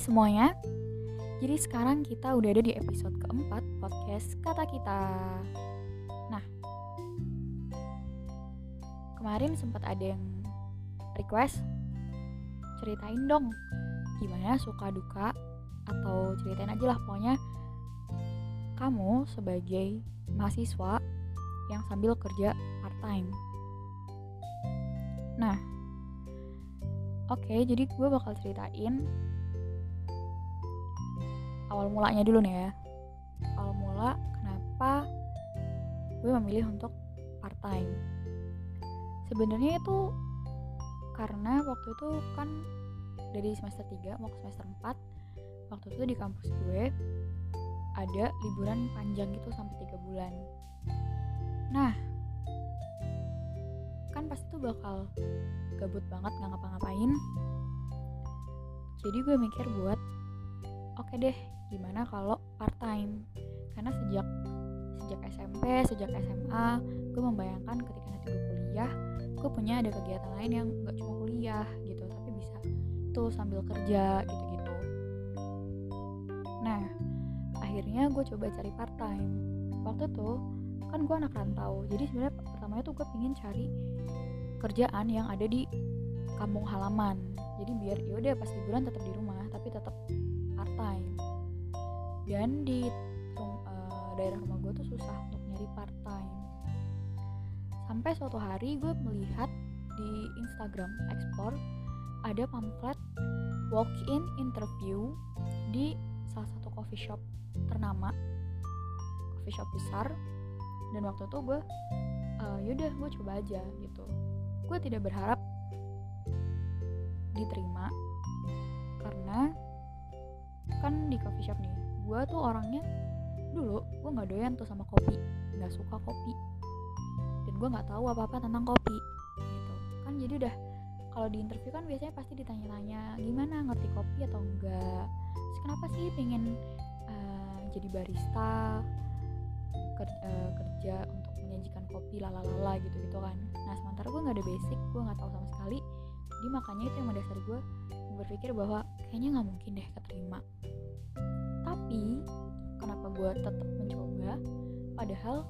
semuanya. Jadi sekarang kita udah ada di episode keempat podcast Kata Kita. Nah, kemarin sempat ada yang request ceritain dong gimana suka duka atau ceritain aja lah pokoknya kamu sebagai mahasiswa yang sambil kerja part time. Nah, oke, okay, jadi gue bakal ceritain awal mulanya dulu nih ya. Awal mula kenapa gue memilih untuk part time. Sebenarnya itu karena waktu itu kan dari semester 3 mau ke semester 4 waktu itu di kampus gue ada liburan panjang gitu sampai tiga bulan nah kan pasti tuh bakal gabut banget nggak ngapa-ngapain jadi gue mikir buat oke deh gimana kalau part time karena sejak sejak SMP sejak SMA gue membayangkan ketika nanti gue kuliah gue punya ada kegiatan lain yang gak cuma kuliah gitu tapi bisa tuh sambil kerja gitu-gitu. Nah akhirnya gue coba cari part time waktu tuh kan gue anak rantau jadi sebenarnya pertamanya tuh gue pingin cari kerjaan yang ada di kampung halaman. Jadi biar yaudah pas liburan tetap di rumah tapi tetap dan di uh, daerah rumah gue tuh susah untuk nyari part time sampai suatu hari gue melihat di Instagram Explore ada pamflet walk-in interview di salah satu coffee shop ternama. Coffee shop besar. Dan waktu itu gue uh, yaudah gue coba aja gitu. Gue tidak berharap diterima karena kan di coffee shop nih gue tuh orangnya dulu gue nggak doyan tuh sama kopi nggak suka kopi. Dan gue nggak tahu apa apa tentang kopi gitu. Kan jadi udah kalau di interview kan biasanya pasti ditanya-tanya gimana ngerti kopi atau enggak terus kenapa sih pengen uh, jadi barista kerja, uh, kerja untuk menyajikan kopi lalalala gitu gitu kan. Nah sementara gue nggak ada basic gue nggak tahu sama sekali. Jadi makanya itu yang mendasari gue berpikir bahwa kayaknya nggak mungkin deh keterima tapi kenapa gue tetap mencoba? Padahal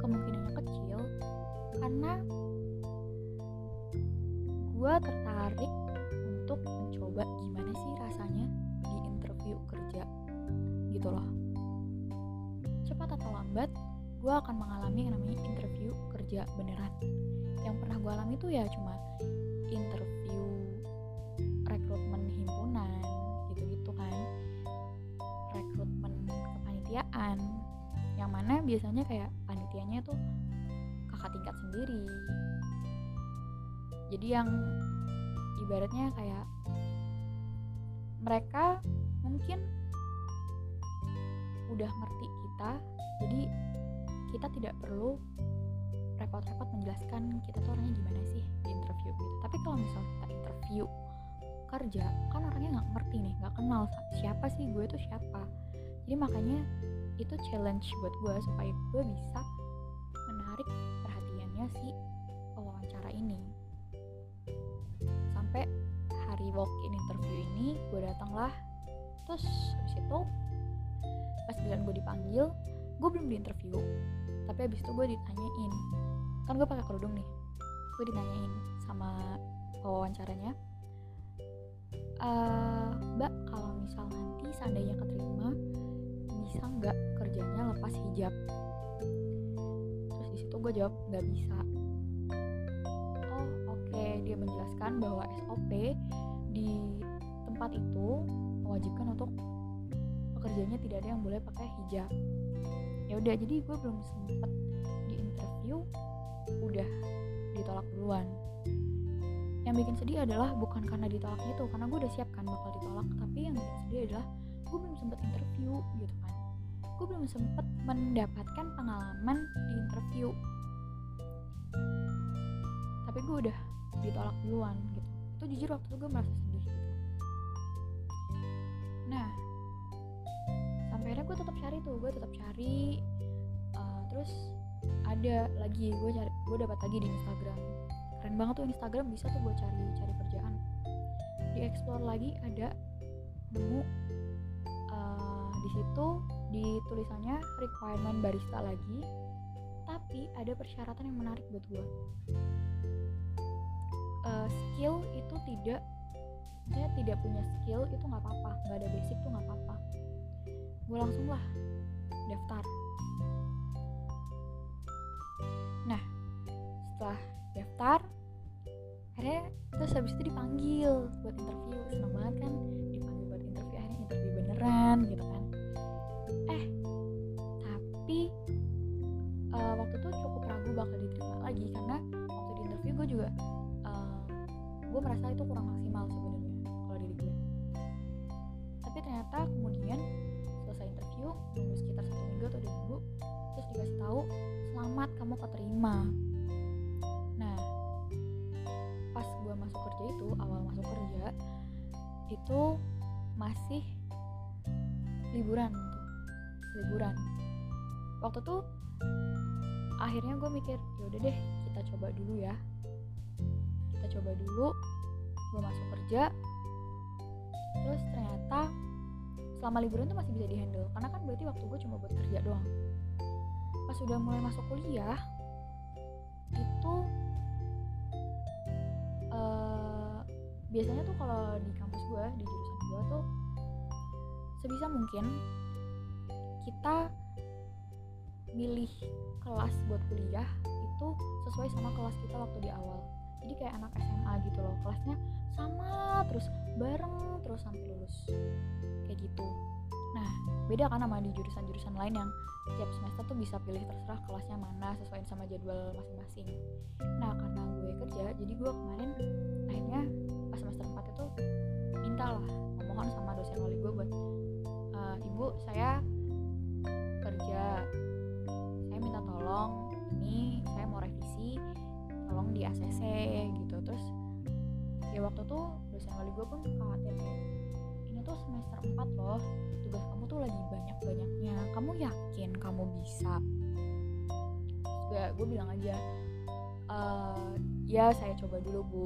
kemungkinannya kecil. Karena gue tertarik untuk mencoba gimana sih rasanya di interview kerja gitu loh. Cepat atau lambat gue akan mengalami yang namanya interview kerja beneran. Yang pernah gue alami tuh ya cuma interview mana biasanya kayak panitianya tuh kakak tingkat sendiri. Jadi yang ibaratnya kayak mereka mungkin udah ngerti kita jadi kita tidak perlu repot-repot menjelaskan kita tuh orangnya gimana sih di interview gitu. Tapi kalau misal kita interview kerja kan orangnya nggak ngerti nih nggak kenal siapa sih gue tuh siapa. Jadi makanya itu challenge buat gue supaya gue bisa menarik perhatiannya si wawancara ini. Sampai hari walk in interview ini gue datanglah. Terus habis itu pas bilang gue dipanggil gue belum di interview tapi habis itu gue ditanyain. Kan gue pakai kerudung nih. Gue ditanyain sama wawancaranya uh, mbak kalau misal nanti seandainya keterima bisa nggak kerjanya lepas hijab? Terus di situ gue jawab nggak bisa. Oh oke. Okay. dia menjelaskan bahwa SOP di tempat itu mewajibkan untuk pekerjanya tidak ada yang boleh pakai hijab. Ya udah jadi gue belum sempet di interview udah ditolak duluan. Yang bikin sedih adalah bukan karena ditolaknya itu karena gue udah siap kan bakal ditolak tapi yang bikin sedih adalah gue belum sempet interview gitu kan gue belum sempet mendapatkan pengalaman di interview. Tapi gue udah ditolak duluan gitu. Itu jujur waktu itu gue merasa sedih gitu. Nah sampai akhirnya gue tetap cari tuh. Gue tetap cari uh, terus ada lagi. Gue cari gue dapat lagi di Instagram. Keren banget tuh Instagram bisa tuh gue cari cari kerjaan. Di explore lagi ada nemu uh, di situ di tulisannya requirement barista lagi tapi ada persyaratan yang menarik buat gue uh, skill itu tidak saya tidak punya skill itu nggak apa-apa nggak ada basic tuh nggak apa-apa. Gue langsung lah daftar. Nah setelah daftar akhirnya terus habis itu dipanggil buat interview. Seneng banget kan dipanggil buat interview akhirnya interview beneran gitu kan eh tapi uh, waktu itu cukup ragu bakal diterima lagi karena waktu di interview gue juga uh, gue merasa itu kurang maksimal sebenarnya kalau diri gue. Tapi ternyata kemudian selesai interview nunggu sekitar satu minggu atau dua minggu terus dikasih tahu selamat kamu keterima. Nah pas gue masuk kerja itu awal masuk kerja itu masih liburan liburan. Waktu tuh akhirnya gue mikir yaudah deh kita coba dulu ya. Kita coba dulu gue masuk kerja. Terus ternyata selama liburan tuh masih bisa dihandle karena kan berarti waktu gue cuma buat kerja doang. Pas udah mulai masuk kuliah itu uh, biasanya tuh kalau di kampus gue di jurusan gue tuh sebisa mungkin kita milih kelas buat kuliah itu sesuai sama kelas kita waktu di awal. Jadi kayak anak SMA gitu loh kelasnya sama terus bareng terus sampai lulus. Kayak gitu. Nah beda kan sama di jurusan-jurusan lain yang tiap semester tuh bisa pilih terserah kelasnya mana sesuai sama jadwal masing-masing. Nah karena gue kerja jadi gue kemarin akhirnya pas semester 4 itu minta lah memohon sama dosen wali gue buat e, ibu saya kerja saya minta tolong ini saya mau revisi tolong di ACC gitu. Terus ya waktu tuh dosen wali gue pun khawatir kayak ini tuh semester 4 loh tugas kamu tuh lagi banyak-banyaknya. Kamu yakin kamu bisa? Terus gue bilang aja e, ya saya coba dulu bu.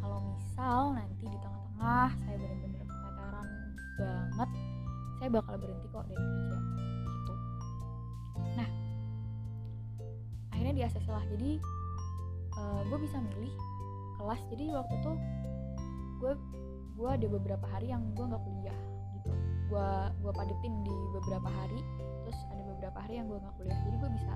Kalau misal nanti di tengah-tengah saya bener-bener keteteran banget saya bakal berhenti kok dari kerja akhirnya di ACC lah. Jadi uh, gue bisa milih kelas. Jadi waktu tuh gue gue ada beberapa hari yang gue nggak kuliah gitu. Gue gue padetin di beberapa hari. Terus ada beberapa hari yang gue nggak kuliah. Jadi gue bisa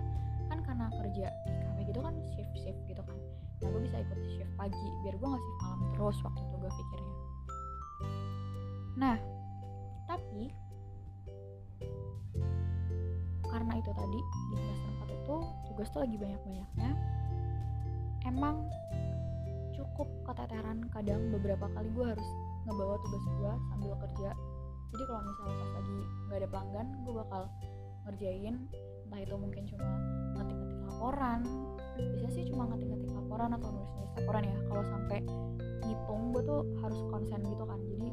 kan karena kerja di kafe gitu kan shift shift gitu kan. Nah gue bisa ikut shift pagi biar gue nggak shift malam terus waktu itu gue pikirnya. Nah tapi karena itu tadi di semester 4 itu tugas tuh lagi banyak-banyaknya. Emang cukup keteteran kadang beberapa kali gue harus ngebawa tugas gue sambil kerja. Jadi kalau misalnya pas lagi nggak ada pelanggan gue bakal ngerjain. Entah itu mungkin cuma ngetik-ngetik laporan. Biasanya sih cuma ngetik-ngetik laporan atau nulis-nulis laporan ya. Kalau sampai ngitung gue tuh harus konsen gitu kan. Jadi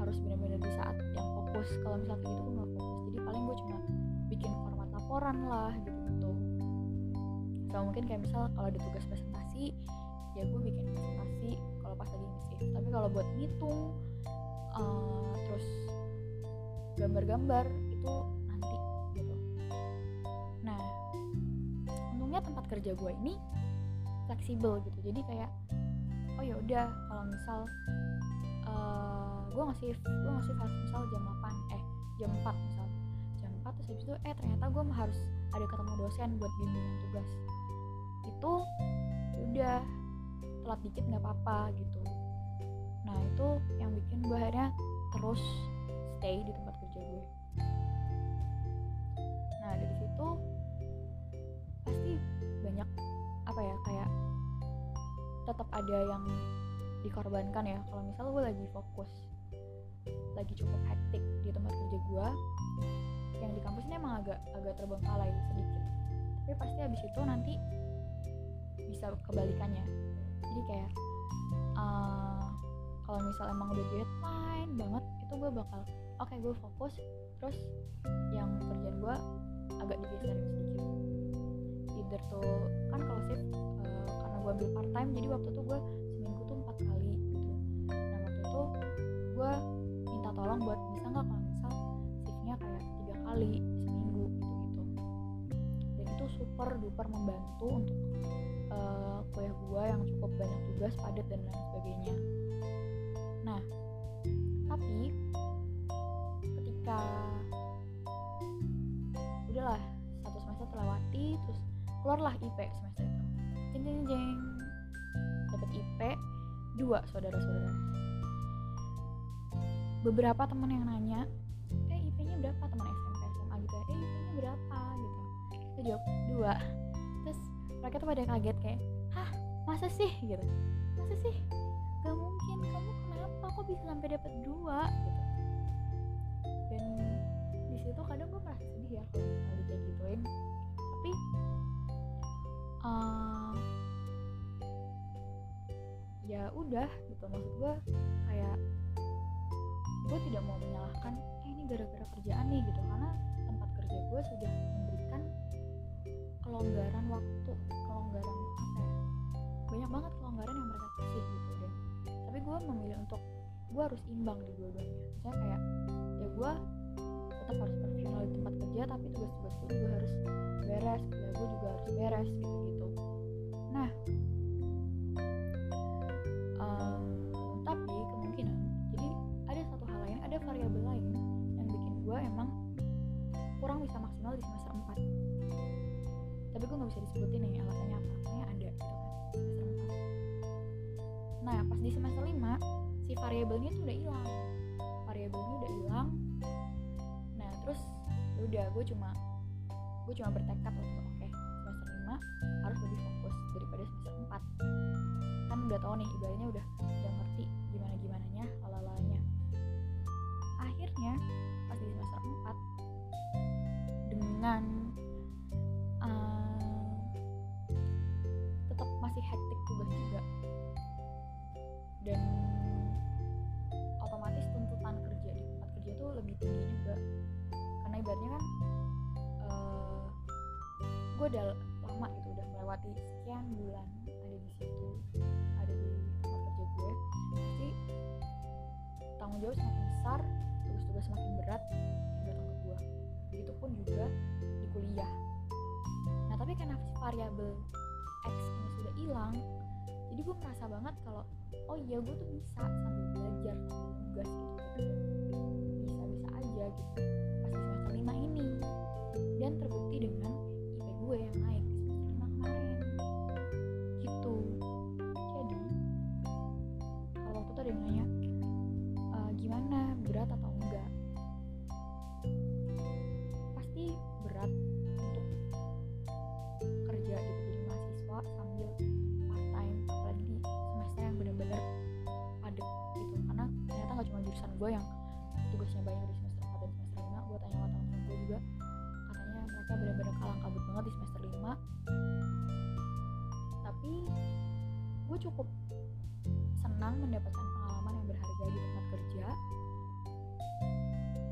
harus benar-benar di saat yang fokus. Kalau misalnya kayak gitu gue nggak fokus. Jadi paling gue cuma bikin format laporan lah gitu gitu atau mungkin kayak misal kalau ada tugas presentasi ya gue bikin presentasi kalau pas lagi ngisi. Tapi kalau buat ngitung uh, terus gambar-gambar itu nanti gitu. Nah untungnya tempat kerja gue ini fleksibel gitu. Jadi kayak oh ya udah kalau misal uh, gue ngasih gue ngasih misal jam 8 eh jam 4 misal. Jam 4 terus habis itu eh ternyata gue harus ada ketemu dosen buat bimbingan tugas itu udah telat dikit nggak apa-apa gitu. Nah itu yang bikin gue akhirnya terus stay di tempat kerja gue nah dari situ pasti banyak apa ya kayak tetap ada yang dikorbankan ya. Kalau misal gue lagi fokus lagi cukup hektik di tempat kerja gue yang di kampus ini emang agak agak terbengkalai sedikit. Tapi pasti habis itu nanti bisa kebalikannya. Jadi kayak uh, kalau misal emang udah deadline banget itu gue bakal oke okay, gue fokus terus yang kerjaan gue agak digeserin sedikit. Either tuh kan kalau shift uh, karena gue ambil part time jadi waktu itu gue seminggu tuh empat kali gitu. Nah waktu itu gue tolong buat bisa nggak kalau misal shiftnya kayak tiga kali seminggu gitu gitu dan itu super duper membantu untuk uh, kuliah gue yang cukup banyak tugas padat dan lain sebagainya. Nah tapi ketika udahlah satu semester terlewati terus keluarlah IP semester itu. Jeng jeng jeng. Dapat IP dua saudara-saudara. Beberapa teman yang nanya eh IP-nya berapa? Teman SMP SMA gitu ya. Eh IP-nya berapa? Gitu. Kita jawab dua mereka tuh pada kaget kayak hah masa sih? Gitu. Masa sih? Gak mungkin. Kamu kenapa kok bisa sampai dapat dua? Gitu. Dan di situ kadang gue merasa sedih ya kalau misalnya kayak gituin. Tapi uh, ya udah gitu. Maksud gue kayak gue tidak mau menyalahkan eh ini gara-gara kerjaan nih gitu. Karena tempat kerja gue sudah memberikan kelonggaran waktu memilih untuk gue harus imbang di dua-duanya. Saya kayak ya gue tetap harus profesional di tempat kerja tapi tugas-tugas gue juga harus beres kuliah gue juga harus beres gitu gitu nah um, tapi kemungkinan jadi ada satu hal lain ada variabel lain yang bikin gue emang kurang bisa maksimal di semester 4 tapi gue nggak bisa disebutin nih alasannya apa alasannya ada gitu kan semester 4 nah pas di semester 5 si variabelnya tuh udah hilang. Variabelnya udah hilang. Nah terus udah gue cuma gue cuma bertekad untuk oke okay, semester 5 harus lebih fokus daripada semester 4 kan udah tahu nih ibaratnya udah udah ngerti gimana gimananya lalalanya akhirnya pas di semester 4 dengan gue udah lama gitu udah melewati sekian bulan ada di situ ada di tempat kerja gue pasti tanggung jawab semakin besar tugas-tugas semakin berat yang datang ke gue begitupun juga di kuliah. Nah tapi karena variabel X ini sudah hilang jadi gue merasa banget kalau oh iya gue tuh bisa sambil belajar sambil tugas gitu bisa bisa aja gitu pas semester 5 ini. Dan terbukti dengan gue yang naik di semester 5 kemarin gitu. Jadi kalau waktu yang nanya e, gimana? Berat atau enggak? Pasti berat untuk kerja gitu jadi mahasiswa sambil part time apalagi di semester yang bener-bener padat gitu. Karena ternyata nggak cuma jurusan gue yang tugasnya banyak mereka bener-bener kalang kabut banget di semester 5 tapi gue cukup senang mendapatkan pengalaman yang berharga di tempat kerja.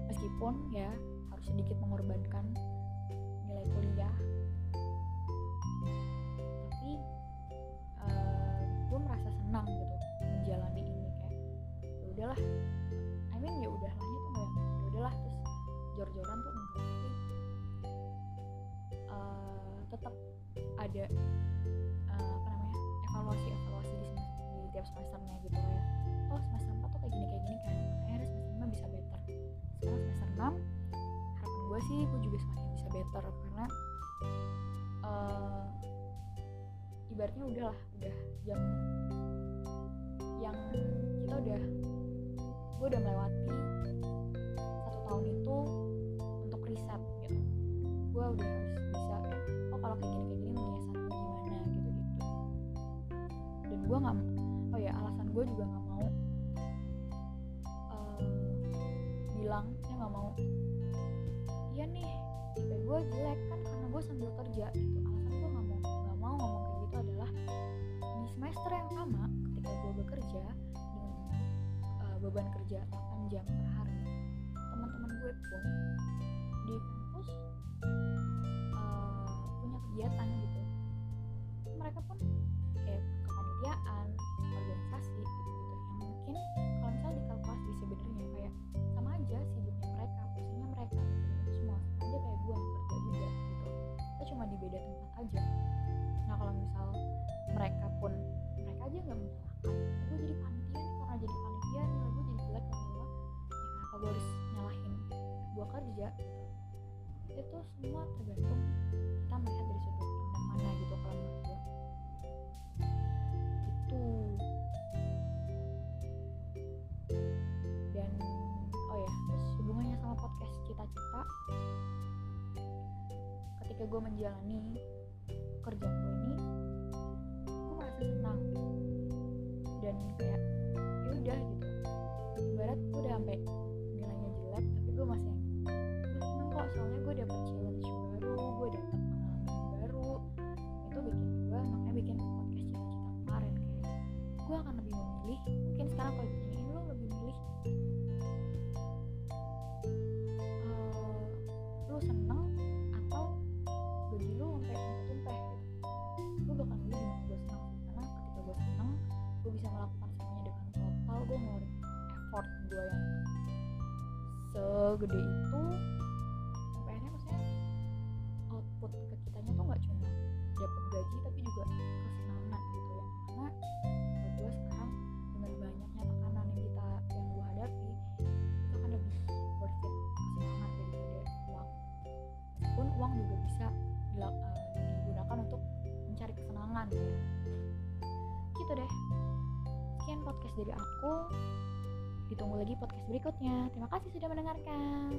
Meskipun ya harus sedikit mengorbankan nilai kuliah. Tapi uh, gue merasa senang gitu menjalani ini kayak ya udahlah. I mean ya udahlah tuh nggak yang ya udahlah terus jor-joran tuh enggak. Tapi uh, tetap ada uh, apa namanya evaluasi evaluasi di, di tiap semesternya gitu ya oh semester 4 tuh kayak gini kayak gini kan makanya semester 5 bisa better. Sekarang semester 6 harapan gue sih gue juga semakin bisa better karena uh, ibaratnya udahlah udah jam yang kita udah gue udah melewati jam per hari. Teman-teman gue pun semua tergantung kita melihat dari sudut pandang mana gitu kalau menurut gue itu. Dan oh ya terus hubungannya sama podcast cita-cita. Ketika gue menjalani kerjaan gue ini gue merasa senang. Dan kayak ya udah gitu. Ibarat gue udah sampai nilainya jelek tapi gue masih soalnya gue dapet challenge baru gue dapet pengalaman baru. Itu bikin gue makanya bikin podcast cita-cita kemarin kayak gue akan lebih memilih mungkin sekarang kalau ditanyain lo lebih milih eh, lu seneng atau gaji lu sampai tumpah gitu. Gue bakal milih di mana gue seneng karena ketika gue seneng gue bisa melakukan semuanya dengan total gue ngeluarin effort gue yang segede itu gitu deh. Sekian podcast dari aku. Ditunggu lagi podcast berikutnya. Terima kasih sudah mendengarkan